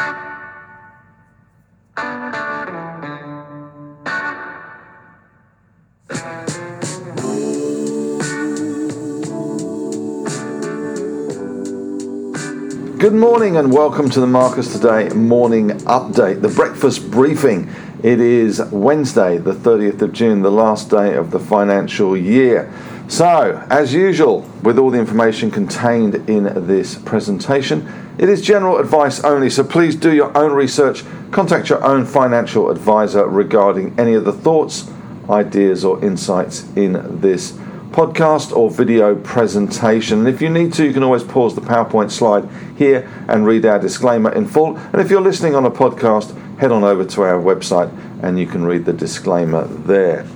Bye. Good morning and welcome to the Marcus Today morning update, the breakfast briefing. It is Wednesday, the 30th of June, the last day of the financial year. So, as usual, with all the information contained in this presentation, it is general advice only, so please do your own research, contact your own financial advisor regarding any of the thoughts, ideas, or insights in this podcast or video presentation. And if you need to, you can always pause the PowerPoint slide here and read our disclaimer in full. And if you're listening on a podcast, head on over to our website and you can read the disclaimer there.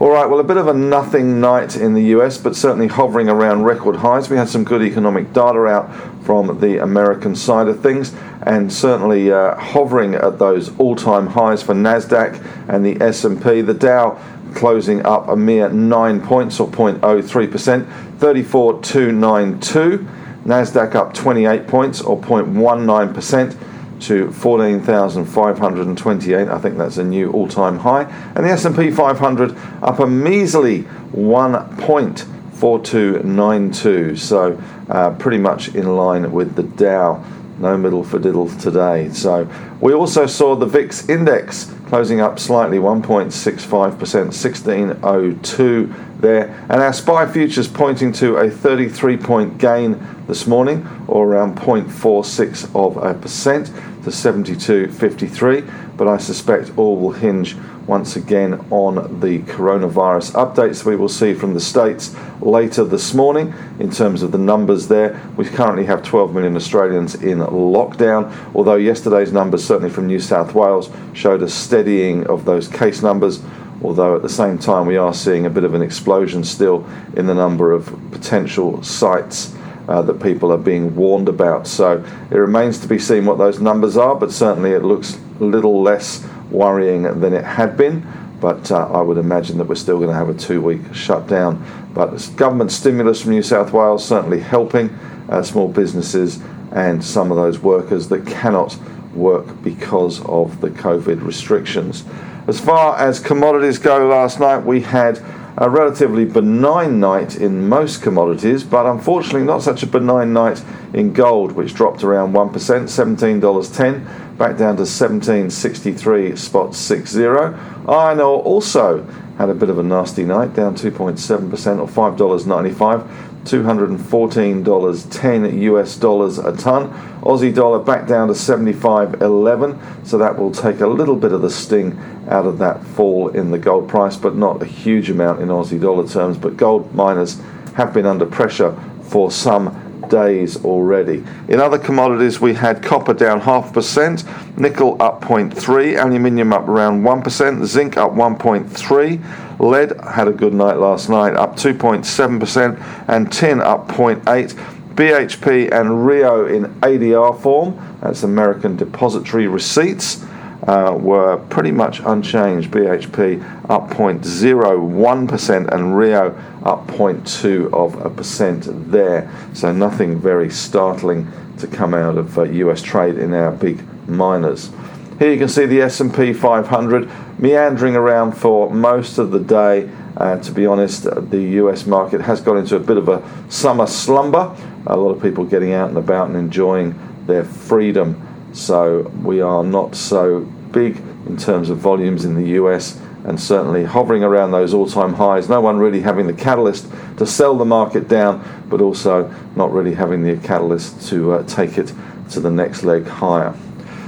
All right, well, a bit of a nothing night in the US, but certainly hovering around record highs. We had some good economic data out from the American side of things, and certainly uh, hovering at those all-time highs for Nasdaq and the S&P. The Dow closing up a mere 9 points or 0.03%, 34,292. Nasdaq up 28 points or 0.19% to 14,528. I think that's a new all-time high. And the S&P 500 up a measly 1.4292. So uh, pretty much in line with the Dow. No middle for diddle today. So we also saw the VIX index closing up slightly 1.65%, 1602 there. And our SPI futures pointing to a 33 point gain this morning, or around 0.46 of a percent to 72.53. But I suspect all will hinge once again on the coronavirus updates we will see from the States later this morning in terms of the numbers there. We currently have 12 million Australians in lockdown, although yesterday's numbers, certainly from New South Wales, showed a steadying of those case numbers. Although at the same time, we are seeing a bit of an explosion still in the number of potential sites uh, that people are being warned about. So it remains to be seen what those numbers are, but certainly it looks a little less worrying than it had been. But uh, I would imagine that we're still going to have a two week shutdown. But government stimulus from New South Wales certainly helping uh, small businesses and some of those workers that cannot work because of the COVID restrictions. As far as commodities go, last night we had a relatively benign night in most commodities, but unfortunately not such a benign night in gold, which dropped around 1%, $17.10, back down to 1763 spot 60. Iron ore also had a bit of a nasty night, down 2.7% or $5.95. $214.10 US dollars a ton. Aussie dollar back down to 75.11, so that will take a little bit of the sting out of that fall in the gold price, but not a huge amount in Aussie dollar terms. But gold miners have been under pressure for some days already. In other commodities, we had copper down half percent, nickel up 0.3, aluminium up around 1%, zinc up 1.3, lead had a good night last night, up 2.7%, and tin up 0.8. BHP and Rio in ADR form, that's American Depository Receipts, uh, were pretty much unchanged. BHP up 0.01% and Rio up 0.2 of a percent there. So nothing very startling to come out of uh, US trade in our big miners. Here you can see the S&P 500 meandering around for most of the day. Uh, to be honest, the US market has got into a bit of a summer slumber. A lot of people getting out and about and enjoying their freedom so we are not so big in terms of volumes in the US and certainly hovering around those all time highs. No one really having the catalyst to sell the market down, but also not really having the catalyst to uh, take it to the next leg higher.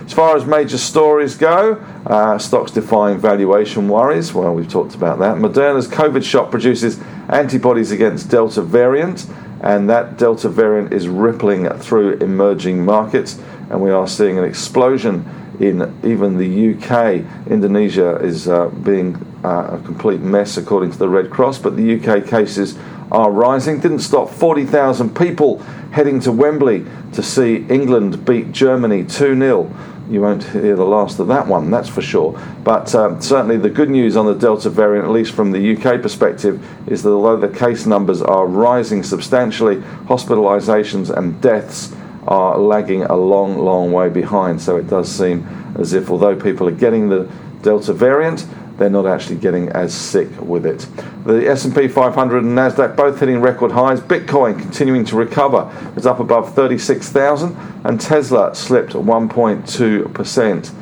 As far as major stories go, uh, stocks defying valuation worries. Well, we've talked about that. Moderna's COVID shot produces antibodies against Delta variant, and that Delta variant is rippling through emerging markets and we are seeing an explosion in even the UK. Indonesia is uh, being uh, a complete mess according to the Red Cross, but the UK cases are rising. Didn't stop 40,000 people heading to Wembley to see England beat Germany 2 0. You won't hear the last of that one, that's for sure. But uh, certainly, the good news on the Delta variant, at least from the UK perspective, is that although the case numbers are rising substantially, hospitalisations and deaths are lagging a long, long way behind. So it does seem as if, although people are getting the Delta variant, they're not actually getting as sick with it. The S&P 500 and Nasdaq both hitting record highs. Bitcoin continuing to recover. It's up above 36,000 and Tesla slipped 1.2%.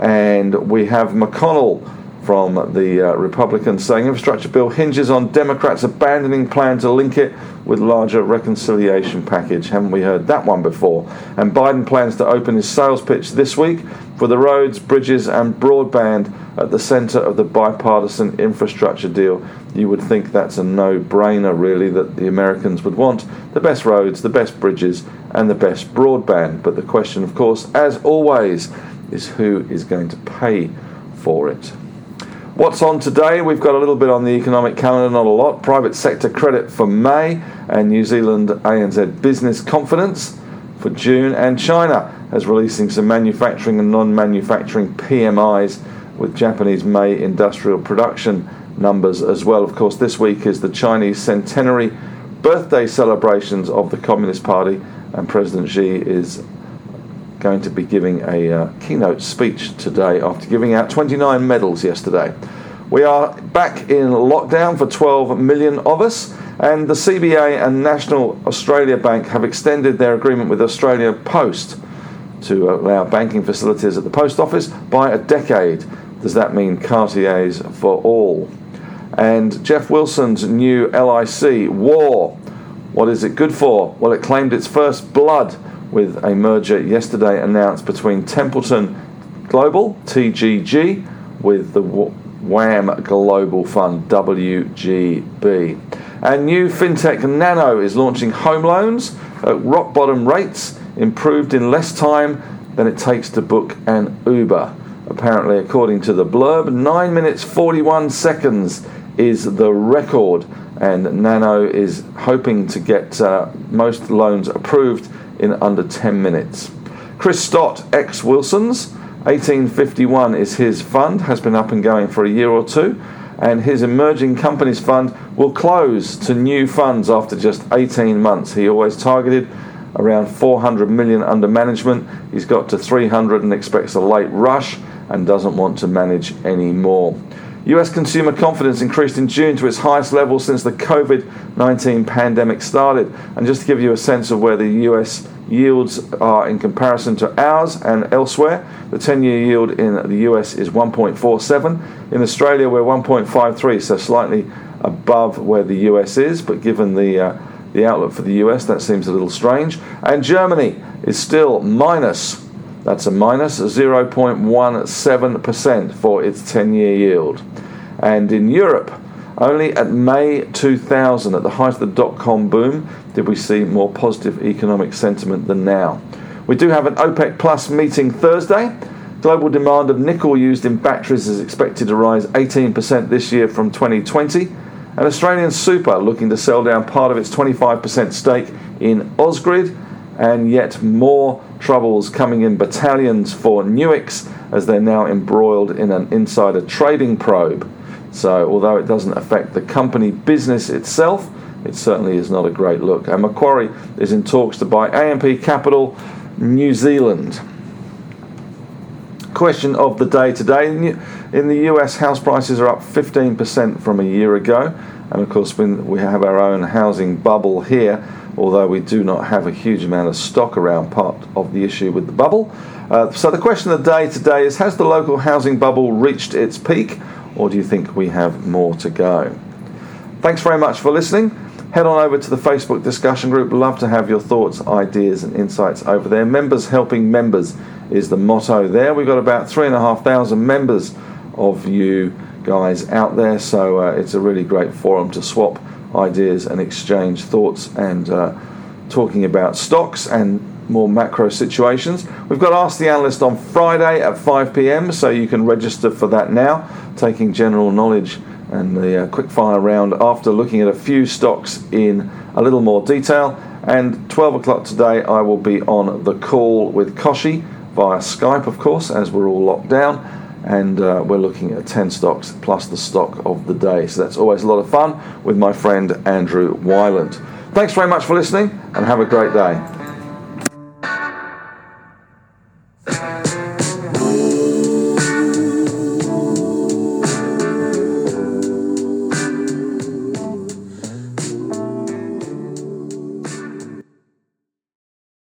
And we have McConnell from the uh, Republicans saying infrastructure bill hinges on Democrats abandoning plan to link it with larger reconciliation package. Haven't we heard that one before? And Biden plans to open his sales pitch this week for the roads, bridges, and broadband at the center of the bipartisan infrastructure deal. You would think that's a no-brainer, really, that the Americans would want the best roads, the best bridges, and the best broadband. But the question, of course, as always, is who is going to pay for it. What's on today? We've got a little bit on the economic calendar, not a lot. Private sector credit for May, and New Zealand ANZ business confidence for June, and China is releasing some manufacturing and non manufacturing PMIs with Japanese May industrial production numbers as well. Of course, this week is the Chinese centenary birthday celebrations of the Communist Party, and President Xi is going to be giving a uh, keynote speech today after giving out 29 medals yesterday. We are back in lockdown for 12 million of us, and the CBA and National Australia Bank have extended their agreement with Australia Post to allow banking facilities at the post office by a decade. Does that mean Cartiers for all? And Geoff Wilson's new LIC, War. What is it good for? Well, it claimed its first blood with a merger yesterday announced between Templeton Global, TGG, with the WAM Global Fund, WGB. And new fintech Nano is launching home loans at rock bottom rates, improved in less time than it takes to book an Uber. Apparently, according to the blurb, 9 minutes 41 seconds is the record, and Nano is hoping to get uh, most loans approved in under 10 minutes. Chris Stott, ex Wilson's, 1851 is his fund, has been up and going for a year or two, and his emerging companies fund will close to new funds after just 18 months. He always targeted around 400 million under management. He's got to 300 and expects a late rush and doesn't want to manage any more. US consumer confidence increased in June to its highest level since the COVID 19 pandemic started. And just to give you a sense of where the US yields are in comparison to ours and elsewhere, the 10 year yield in the US is 1.47. In Australia, we're 1.53, so slightly above where the US is, but given the uh, the outlook for the US, that seems a little strange. And Germany is still minus that's a minus 0.17% for its 10 year yield. And in Europe, only at May 2000, at the height of the dot com boom, did we see more positive economic sentiment than now. We do have an OPEC Plus meeting Thursday. Global demand of nickel used in batteries is expected to rise 18% this year from 2020. And Australian Super looking to sell down part of its 25% stake in Ausgrid and yet more troubles coming in battalions for Nuix as they're now embroiled in an insider trading probe. So, although it doesn't affect the company business itself, it certainly is not a great look. And Macquarie is in talks to buy AMP Capital New Zealand. Question of the day today. In the US, house prices are up 15% from a year ago. And of course, we have our own housing bubble here although we do not have a huge amount of stock around part of the issue with the bubble. Uh, so the question of the day today is Has the local housing bubble reached its peak, or do you think we have more to go? Thanks very much for listening. Head on over to the Facebook discussion group. Love to have your thoughts, ideas, and insights over there. Members helping members is the motto there. We've got about three and a half thousand members of you guys out there, so uh, it's a really great forum to swap ideas and exchange thoughts and uh, talking about stocks and more macro situations. We've got Ask the Analyst on Friday at 5 pm, so you can register for that now, taking general knowledge and the uh, quick fire round after looking at a few stocks in a little more detail. And 12 o'clock today, I will be on the call with Koshi via Skype, of course, as we're all locked down and uh, we're looking at 10 stocks plus the stock of the day. So that's always a lot of fun with my friend Andrew Wielandt. Thanks very much for listening and have a great day.